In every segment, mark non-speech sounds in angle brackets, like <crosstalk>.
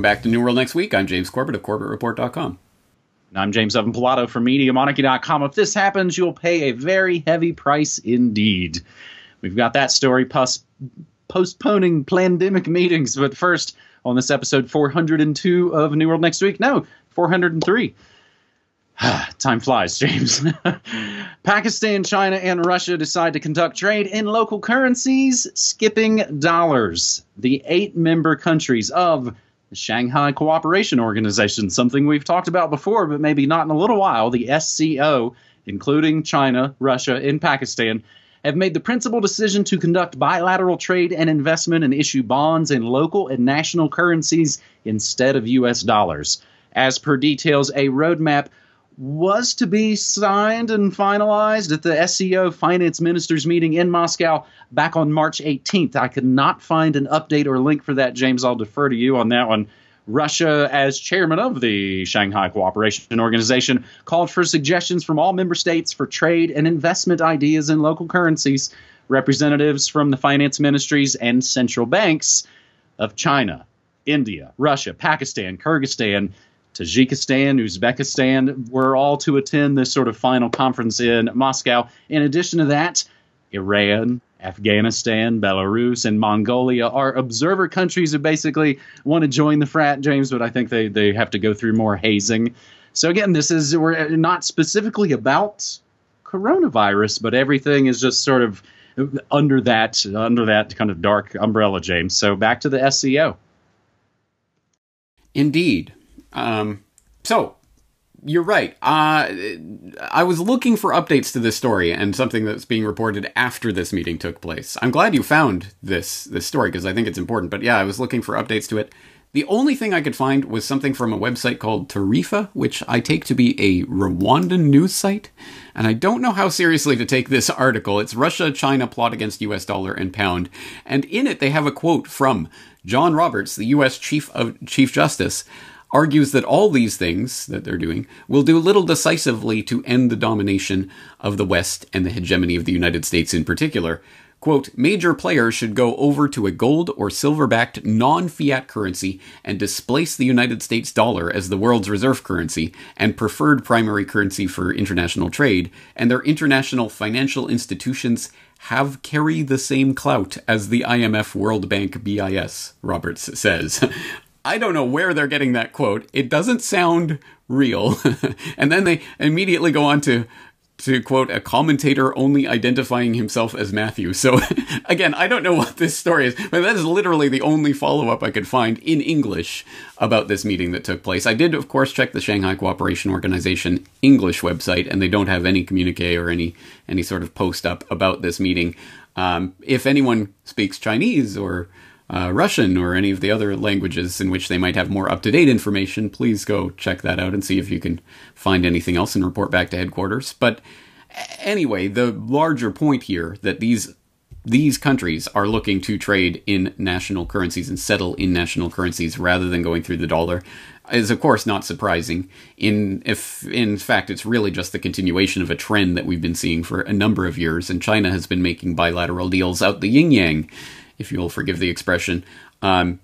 Welcome back to New World Next Week. I'm James Corbett of CorbettReport.com. And I'm James Evan Pilato from MediaMonarchy.com. If this happens, you'll pay a very heavy price indeed. We've got that story plus postponing pandemic meetings. But first, on this episode 402 of New World Next Week, no, 403. <sighs> Time flies, James. <laughs> Pakistan, China, and Russia decide to conduct trade in local currencies, skipping dollars. The eight member countries of the Shanghai Cooperation Organization, something we've talked about before, but maybe not in a little while, the SCO, including China, Russia, and Pakistan, have made the principal decision to conduct bilateral trade and investment and issue bonds in local and national currencies instead of U.S. dollars. As per details, a roadmap was to be signed and finalized at the SCO finance ministers meeting in Moscow back on March 18th. I could not find an update or link for that, James. I'll defer to you on that one. Russia, as chairman of the Shanghai Cooperation Organization, called for suggestions from all member states for trade and investment ideas in local currencies. Representatives from the finance ministries and central banks of China, India, Russia, Pakistan, Kyrgyzstan, Tajikistan, Uzbekistan were all to attend this sort of final conference in Moscow. In addition to that, Iran, Afghanistan, Belarus, and Mongolia are observer countries who basically want to join the frat, James, but I think they, they have to go through more hazing. So again, this is we're not specifically about coronavirus, but everything is just sort of under that under that kind of dark umbrella, James. So back to the SCO. Indeed. Um, so you're right. Uh, I was looking for updates to this story and something that's being reported after this meeting took place. I'm glad you found this this story because I think it's important. But yeah, I was looking for updates to it. The only thing I could find was something from a website called Tarifa, which I take to be a Rwandan news site. And I don't know how seriously to take this article. It's Russia China plot against US dollar and pound. And in it, they have a quote from John Roberts, the US Chief of Chief Justice, argues that all these things that they're doing will do little decisively to end the domination of the West and the hegemony of the United States in particular. Quote, major players should go over to a gold or silver backed non fiat currency and displace the United States dollar as the world's reserve currency and preferred primary currency for international trade, and their international financial institutions have carry the same clout as the IMF World Bank BIS, Roberts says. <laughs> I don't know where they're getting that quote. It doesn't sound real. <laughs> and then they immediately go on to to quote a commentator only identifying himself as Matthew. <laughs> So again, I don't know what this story is, but that is literally the only follow-up I could find in English about this meeting that took place. I did of course check the Shanghai Cooperation Organization English website and they don't have any communique or any any sort of post up about this meeting. Um, if anyone speaks Chinese or uh, Russian or any of the other languages in which they might have more up to date information, please go check that out and see if you can find anything else and report back to headquarters. But anyway, the larger point here that these these countries are looking to trade in national currencies and settle in national currencies rather than going through the dollar is of course not surprising in if in fact it's really just the continuation of a trend that we've been seeing for a number of years and China has been making bilateral deals out the yin yang if you'll forgive the expression, um,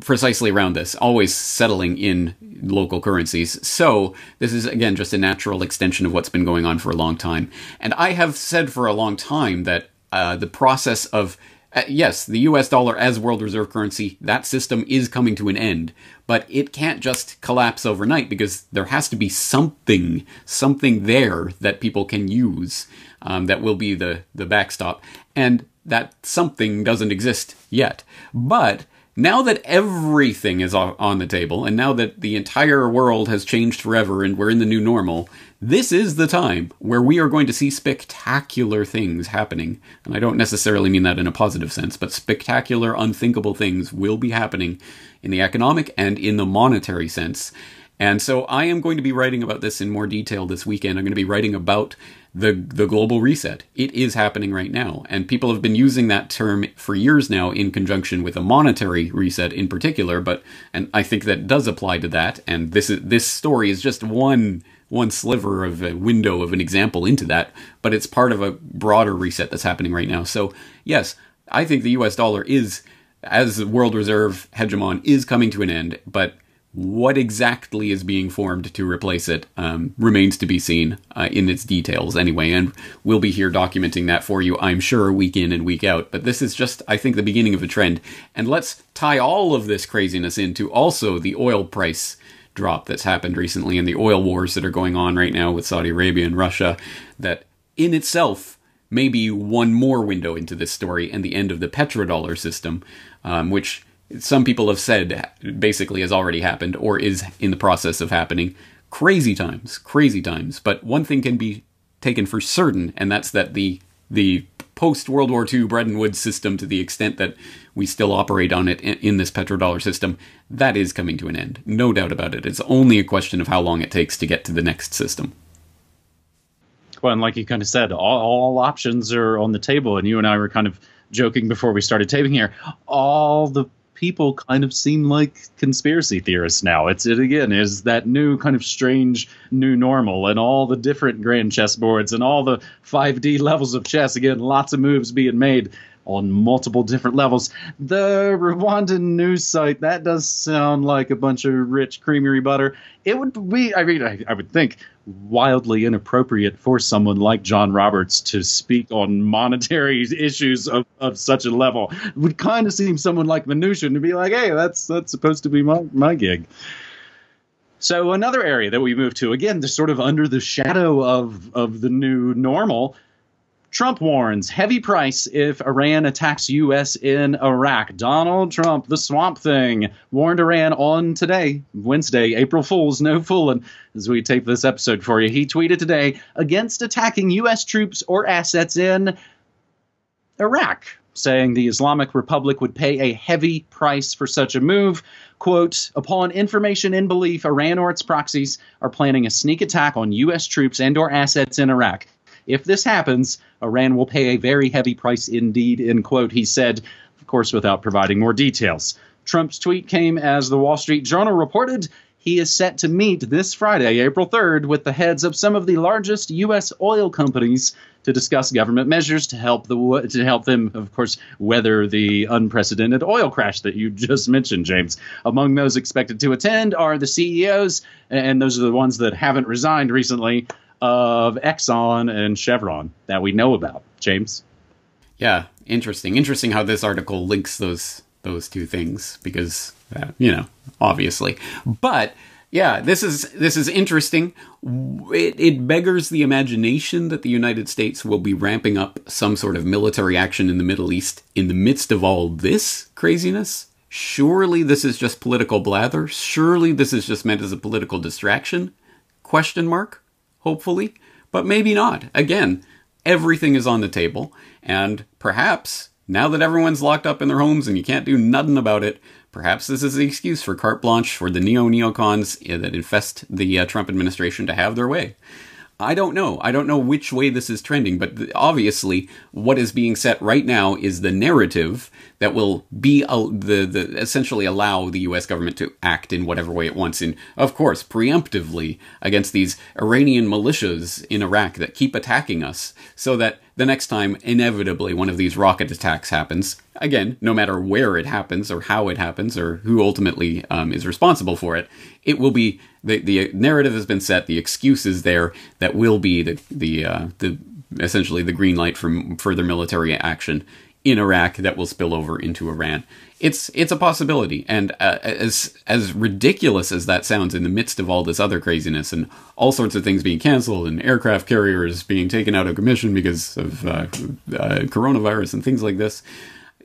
precisely around this, always settling in local currencies. So this is again just a natural extension of what's been going on for a long time. And I have said for a long time that uh, the process of uh, yes, the US dollar as world reserve currency, that system is coming to an end, but it can't just collapse overnight because there has to be something, something there that people can use um, that will be the, the backstop. And that something doesn't exist yet. But now that everything is on the table, and now that the entire world has changed forever and we're in the new normal, this is the time where we are going to see spectacular things happening. And I don't necessarily mean that in a positive sense, but spectacular, unthinkable things will be happening in the economic and in the monetary sense. And so I am going to be writing about this in more detail this weekend. I'm going to be writing about the the global reset. It is happening right now, and people have been using that term for years now in conjunction with a monetary reset in particular. But and I think that does apply to that. And this is this story is just one one sliver of a window of an example into that, but it's part of a broader reset that's happening right now. So yes, I think the U.S. dollar is as the world reserve hegemon is coming to an end, but what exactly is being formed to replace it um, remains to be seen uh, in its details anyway, and we'll be here documenting that for you, I'm sure, week in and week out. But this is just, I think, the beginning of a trend. And let's tie all of this craziness into also the oil price drop that's happened recently and the oil wars that are going on right now with Saudi Arabia and Russia, that in itself may be one more window into this story and the end of the petrodollar system, um, which some people have said basically has already happened or is in the process of happening. Crazy times, crazy times. But one thing can be taken for certain, and that's that the the post World War II Bretton Woods system, to the extent that we still operate on it in, in this petrodollar system, that is coming to an end. No doubt about it. It's only a question of how long it takes to get to the next system. Well, and like you kind of said, all, all options are on the table, and you and I were kind of joking before we started taping here. All the people kind of seem like conspiracy theorists now. It's it again is that new kind of strange new normal and all the different grand chess boards and all the 5D levels of chess. Again, lots of moves being made on multiple different levels. The Rwandan news site that does sound like a bunch of rich creamery butter. It would be, I mean, I, I would think wildly inappropriate for someone like John Roberts to speak on monetary <laughs> issues of, of such a level. It would kind of seem someone like Mnuchin to be like, hey, that's that's supposed to be my, my gig. So another area that we move to, again, just sort of under the shadow of, of the new normal, Trump warns heavy price if Iran attacks U.S. in Iraq. Donald Trump, the swamp thing, warned Iran on today, Wednesday, April Fool's, no fooling, as we tape this episode for you. He tweeted today against attacking U.S. troops or assets in Iraq, saying the Islamic Republic would pay a heavy price for such a move. Quote, upon information and belief, Iran or its proxies are planning a sneak attack on U.S. troops and or assets in Iraq. If this happens, Iran will pay a very heavy price indeed, end quote, he said, of course, without providing more details. Trump's tweet came as the Wall Street Journal reported he is set to meet this Friday, April 3rd, with the heads of some of the largest U.S. oil companies to discuss government measures to help the to help them, of course, weather the unprecedented oil crash that you <laughs> just mentioned, James. Among those expected to attend are the CEOs, and those are the ones that haven't resigned recently of Exxon and Chevron that we know about. James. Yeah, interesting. Interesting how this article links those those two things because uh, you know obviously, but yeah, this is this is interesting. It, it beggars the imagination that the United States will be ramping up some sort of military action in the Middle East in the midst of all this craziness. Surely this is just political blather. Surely this is just meant as a political distraction? Question mark hopefully, but maybe not. Again, everything is on the table, and perhaps now that everyone's locked up in their homes and you can't do nothing about it, perhaps this is the excuse for carte blanche for the neo neocons that infest the uh, Trump administration to have their way. I don't know. I don't know which way this is trending, but obviously, what is being set right now is the narrative that will be the the essentially allow the U.S. government to act in whatever way it wants, in of course preemptively against these Iranian militias in Iraq that keep attacking us, so that the next time inevitably one of these rocket attacks happens, again, no matter where it happens or how it happens or who ultimately um, is responsible for it, it will be the the narrative has been set, the excuse is there that will be the the uh, the essentially the green light for further military action in Iraq that will spill over into Iran. It's it's a possibility, and uh, as as ridiculous as that sounds, in the midst of all this other craziness and all sorts of things being canceled and aircraft carriers being taken out of commission because of uh, uh, coronavirus and things like this,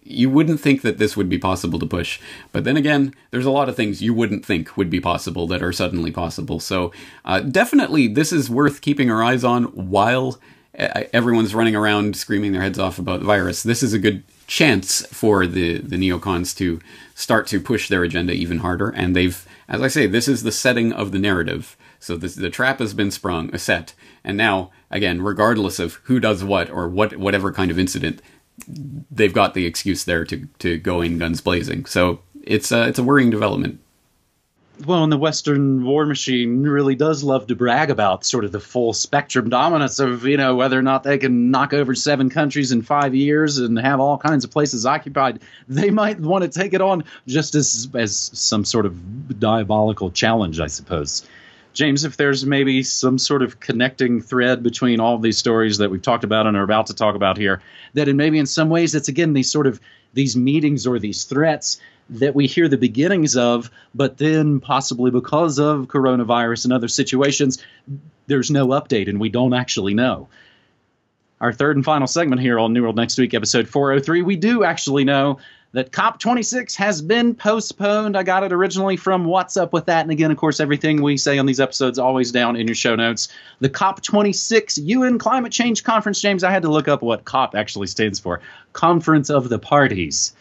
you wouldn't think that this would be possible to push. But then again, there's a lot of things you wouldn't think would be possible that are suddenly possible. So uh, definitely, this is worth keeping our eyes on while everyone's running around screaming their heads off about the virus. This is a good chance for the the neocons to start to push their agenda even harder. And they've, as I say, this is the setting of the narrative. So this, the trap has been sprung, a set, and now again, regardless of who does what or what whatever kind of incident, they've got the excuse there to to go in guns blazing. So it's a, it's a worrying development. Well, and the Western war machine really does love to brag about sort of the full spectrum dominance of, you know, whether or not they can knock over seven countries in five years and have all kinds of places occupied. They might want to take it on just as as some sort of diabolical challenge, I suppose. James, if there's maybe some sort of connecting thread between all these stories that we've talked about and are about to talk about here, that in maybe in some ways it's again these sort of these meetings or these threats that we hear the beginnings of, but then possibly because of coronavirus and other situations, there's no update and we don't actually know. Our third and final segment here on New World Next Week, episode 403, we do actually know that COP26 has been postponed. I got it originally from Watts Up With That. And again, of course, everything we say on these episodes always down in your show notes. The COP26 UN Climate Change Conference, James, I had to look up what COP actually stands for Conference of the Parties.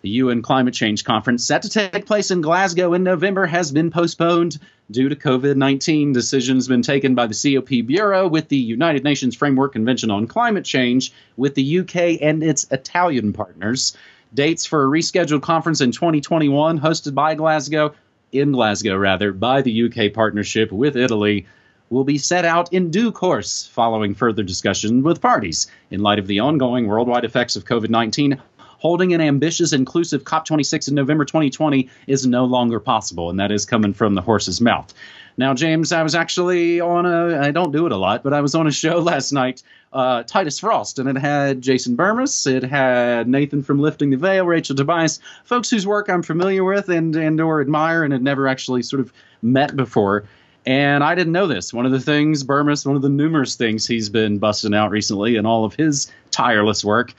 The UN Climate Change Conference, set to take place in Glasgow in November, has been postponed due to COVID 19. Decisions been taken by the COP Bureau with the United Nations Framework Convention on Climate Change with the UK and its Italian partners. Dates for a rescheduled conference in 2021, hosted by Glasgow, in Glasgow rather, by the UK partnership with Italy, will be set out in due course following further discussion with parties in light of the ongoing worldwide effects of COVID 19 holding an ambitious, inclusive COP26 in November 2020 is no longer possible, and that is coming from the horse's mouth. Now, James, I was actually on a, I don't do it a lot, but I was on a show <laughs> last night, uh, Titus Frost, and it had Jason Bermas, it had Nathan from Lifting the Veil, Rachel Tobias, folks whose work I'm familiar with and, and or admire and had never actually sort of met before. And I didn't know this. One of the things, Bermas, one of the numerous things he's been busting out recently in all of his tireless work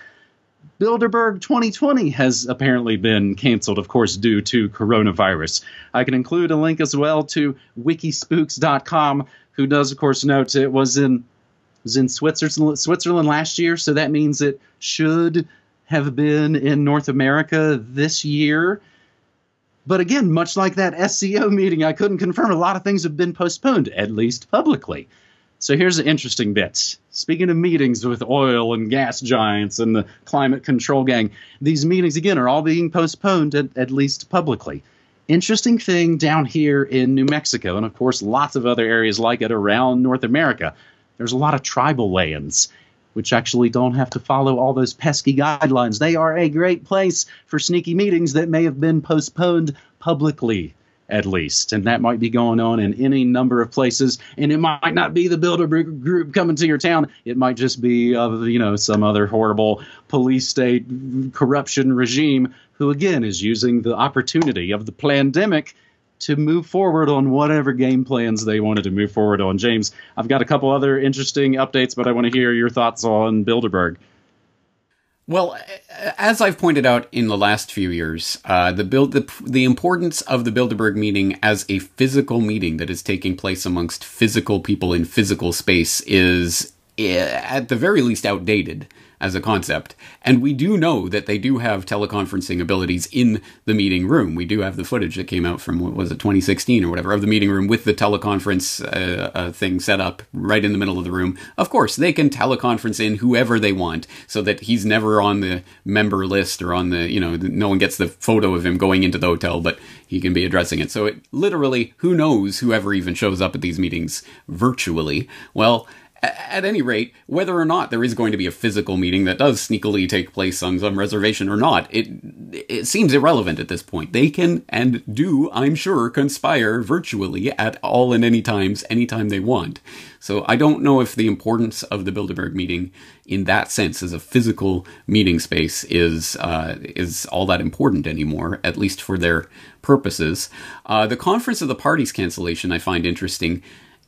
Bilderberg 2020 has apparently been canceled, of course, due to coronavirus. I can include a link as well to wikispooks.com, who does, of course, note it was in was in Switzerland, Switzerland last year, so that means it should have been in North America this year. But again, much like that SCO meeting, I couldn't confirm a lot of things have been postponed, at least publicly. So here's the interesting bits. Speaking of meetings with oil and gas giants and the climate control gang, these meetings, again, are all being postponed, at, at least publicly. Interesting thing down here in New Mexico, and of course, lots of other areas like it around North America. There's a lot of tribal lands which actually don't have to follow all those pesky guidelines. They are a great place for sneaky meetings that may have been postponed publicly at least. And that might be going on in any number of places. And it might not be the Bilderberg group coming to your town. It might just be of, you know, some other horrible police state corruption regime who, again, is using the opportunity of the pandemic to move forward on whatever game plans they wanted to move forward on. James, I've got a couple other interesting updates, but I want to hear your thoughts on Bilderberg. Well, as I've pointed out in the last few years, uh, the build the, the importance of the Bilderberg meeting as a physical meeting that is taking place amongst physical people in physical space is, eh, at the very least, outdated as a concept. And we do know that they do have teleconferencing abilities in the meeting room. We do have the footage that came out from, what was it, 2016 or whatever, of the meeting room with the teleconference uh, uh, thing set up right in the middle of the room. Of course, they can teleconference in whoever they want so that he's never on the member list or on the, you know, no one gets the photo of him going into the hotel, but he can be addressing it. So it literally, who knows whoever even shows up at these meetings virtually? Well, at any rate, whether or not there is going to be a physical meeting that does sneakily take place on some reservation or not, it it seems irrelevant at this point. They can and do, I'm sure, conspire virtually at all and any times, anytime they want. So I don't know if the importance of the Bilderberg meeting, in that sense, as a physical meeting space, is uh, is all that important anymore, at least for their purposes. Uh, the conference of the parties cancellation I find interesting.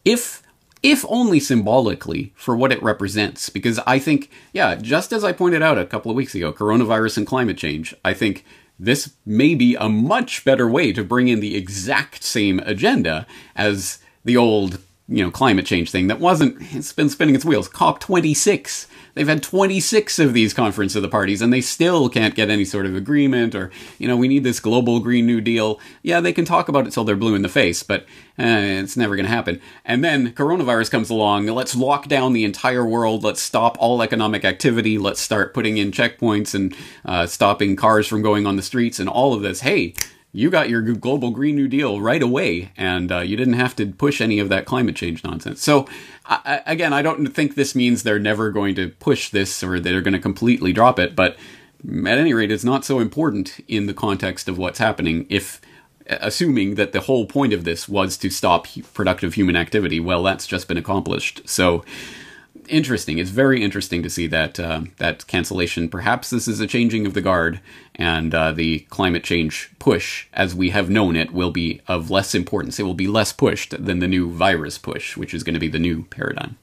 If if only symbolically, for what it represents. Because I think, yeah, just as I pointed out a couple of weeks ago, coronavirus and climate change, I think this may be a much better way to bring in the exact same agenda as the old, you know, climate change thing that wasn't, it's been spinning its wheels. COP26 They've had 26 of these conference of the parties and they still can't get any sort of agreement or, you know, we need this global Green New Deal. Yeah, they can talk about it till they're blue in the face, but eh, it's never going to happen. And then coronavirus comes along. Let's lock down the entire world. Let's stop all economic activity. Let's start putting in checkpoints and uh, stopping cars from going on the streets and all of this. Hey, you got your global Green New Deal right away, and uh, you didn't have to push any of that climate change nonsense. So, I, again, I don't think this means they're never going to push this or they're going to completely drop it, but at any rate, it's not so important in the context of what's happening if assuming that the whole point of this was to stop productive human activity well that's just been accomplished so interesting. It's very interesting to see that uh, that cancellation. Perhaps this is a changing of the guard, and uh, the climate change push, as we have known it, will be of less importance. It will be less pushed than the new virus push, which is going to be the new paradigm.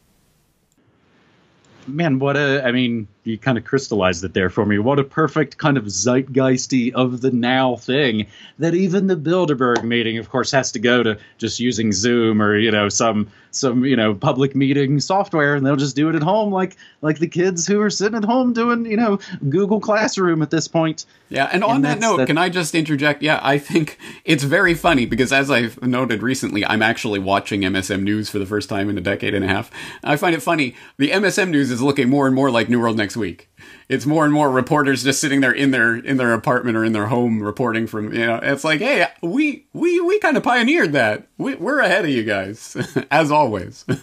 Man, what a! I mean, you kind of crystallized it there for me. What a perfect kind of zeitgeisty of the now thing that even the Bilderberg meeting, of course, has to go to just using Zoom or you know some some you know public meeting software, and they'll just do it at home, like like the kids who are sitting at home doing you know Google Classroom at this point. Yeah, and on and that note, that, can I just interject? Yeah, I think it's very funny because as I've noted recently, I'm actually watching MSM News for the first time in a decade and a half. I find it funny. The MSM News is looking more and more like New World Next next week. It's more and more reporters just sitting there in their in their apartment or in their home reporting from you know. It's like, hey, we we we kind of pioneered that. We, we're ahead of you guys, <laughs> as always. <laughs>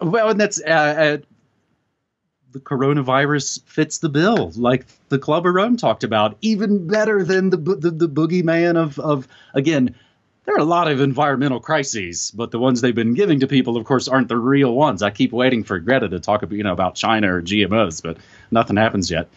well, and that's uh, uh, the coronavirus fits the bill, like the Club of Rome talked about, even better than the the, the boogeyman of of again there are a lot of environmental crises, but the ones they've been giving to people, of course, aren't the real ones. I keep waiting for Greta to talk about, you know, about China or GMOs, but nothing happens yet.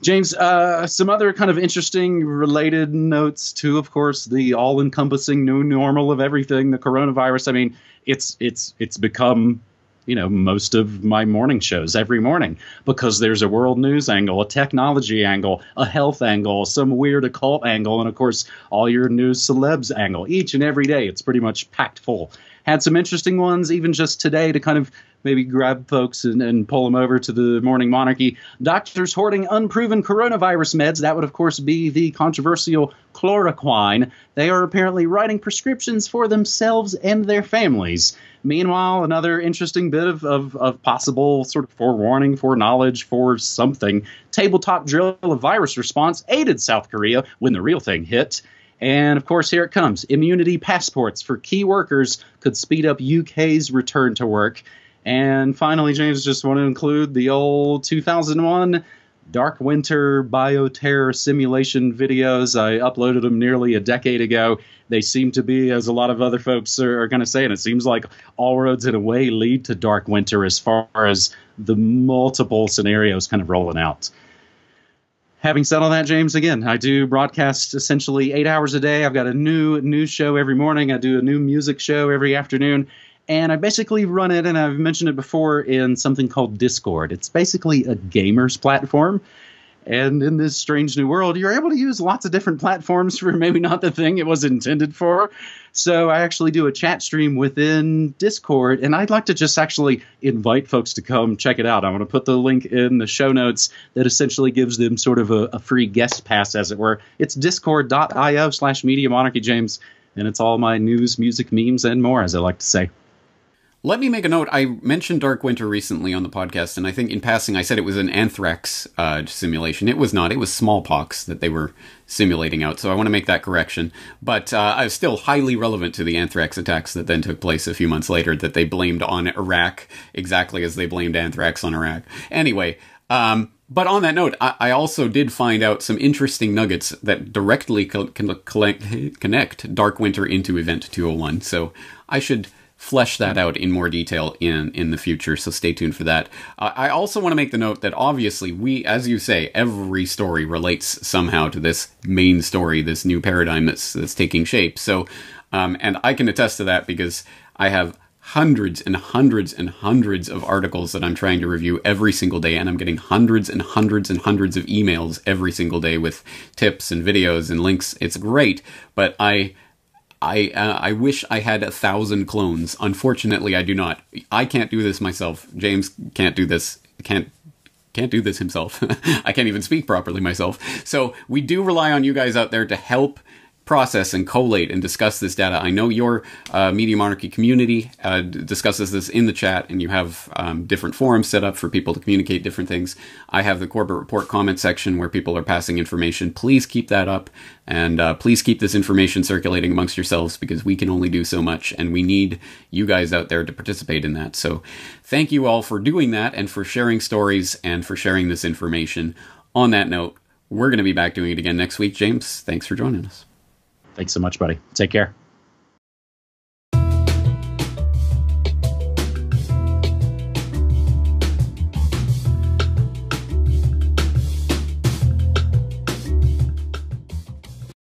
James, uh, some other kind of interesting related notes to, of course, the all-encompassing new normal of everything, the coronavirus. I mean, it's it's it's become you know most of my morning shows every morning because there's a world news angle a technology angle a health angle some weird occult angle and of course all your news celebs angle. Each and every day it's pretty much packed full. Had some interesting ones even just today to kind of maybe grab folks and, and pull them over to the morning monarchy. Doctors hoarding unproven coronavirus meds. That would, of course, be the controversial chloroquine. They are apparently writing prescriptions for themselves and their families. Meanwhile, another interesting bit of, of, of possible sort of forewarning, foreknowledge for something. Tabletop drill of virus response aided South Korea when the real thing hit. And of course, here it comes. Immunity passports for key workers could speed up UK's return to work. And finally, James, just want to include the old 2001 Dark Winter bioterror simulation videos. I uploaded them nearly a decade ago. They seem to be, as a lot of other folks are, are going to say, and it seems like all roads in a way lead to Dark Winter as far as the multiple scenarios kind of rolling out. Having said all that, James, again, I do broadcast essentially eight hours a day. I've got a new news show every morning. I do a new music show every afternoon and I basically run it, and I've mentioned it before in something called Discord. It's basically a gamers platform. And in this strange new world, you're able to use lots of different platforms for <laughs> maybe not the thing it was intended for. So I actually do a chat stream within Discord, and I'd like to just actually invite folks to come check it out. I'm going to put the link in the show notes that essentially gives them sort of a, a free guest pass, as it were. It's discord.io slash media monarchy, James, and it's all my news, music, memes, and more, as I like to say. Let me make a note. I mentioned Dark Winter recently on the podcast, and I think in passing I said it was an anthrax uh, simulation. It was not. It was smallpox that they were simulating out. So I want to make that correction. But uh, I was still highly relevant to the anthrax attacks that then took place a few months later that they blamed on Iraq, exactly as they blamed anthrax on Iraq. Anyway, um, but on that note, I, I, also did find out some interesting nuggets that directly co- connect Dark Winter into Event 201. So I should flesh that out in more detail in in the future so stay tuned for that. Uh, i also want to make the note that obviously we as you say every story relates somehow to this main story this new paradigm that's that's taking shape. So um, and i can attest to that because i have hundreds and hundreds and hundreds of articles that i'm trying to review every single day and i'm getting hundreds and hundreds and hundreds of emails every single day with tips and videos and links. It's great but i I uh, I wish I had a thousand clones. Unfortunately, I do not. I can't do this myself. James can't do this. Can't can't do this himself. <laughs> I can't even speak properly myself. So we do rely on you guys out there to help process and collate and discuss this data. I know your uh, Media Monarchy community uh, discusses this in the chat, and you have um, different forums set up for people to communicate different things. I have the Corbett Report comment section where people are passing information. Please keep that up, and uh, please keep this information circulating amongst yourselves because we can only do so much, and we need you guys out there to participate in that. So, thank you all for doing that and for sharing stories and for sharing this information. On that note, we're going to be back doing it again next week. James, thanks for joining us. Thanks so much, buddy. Take care.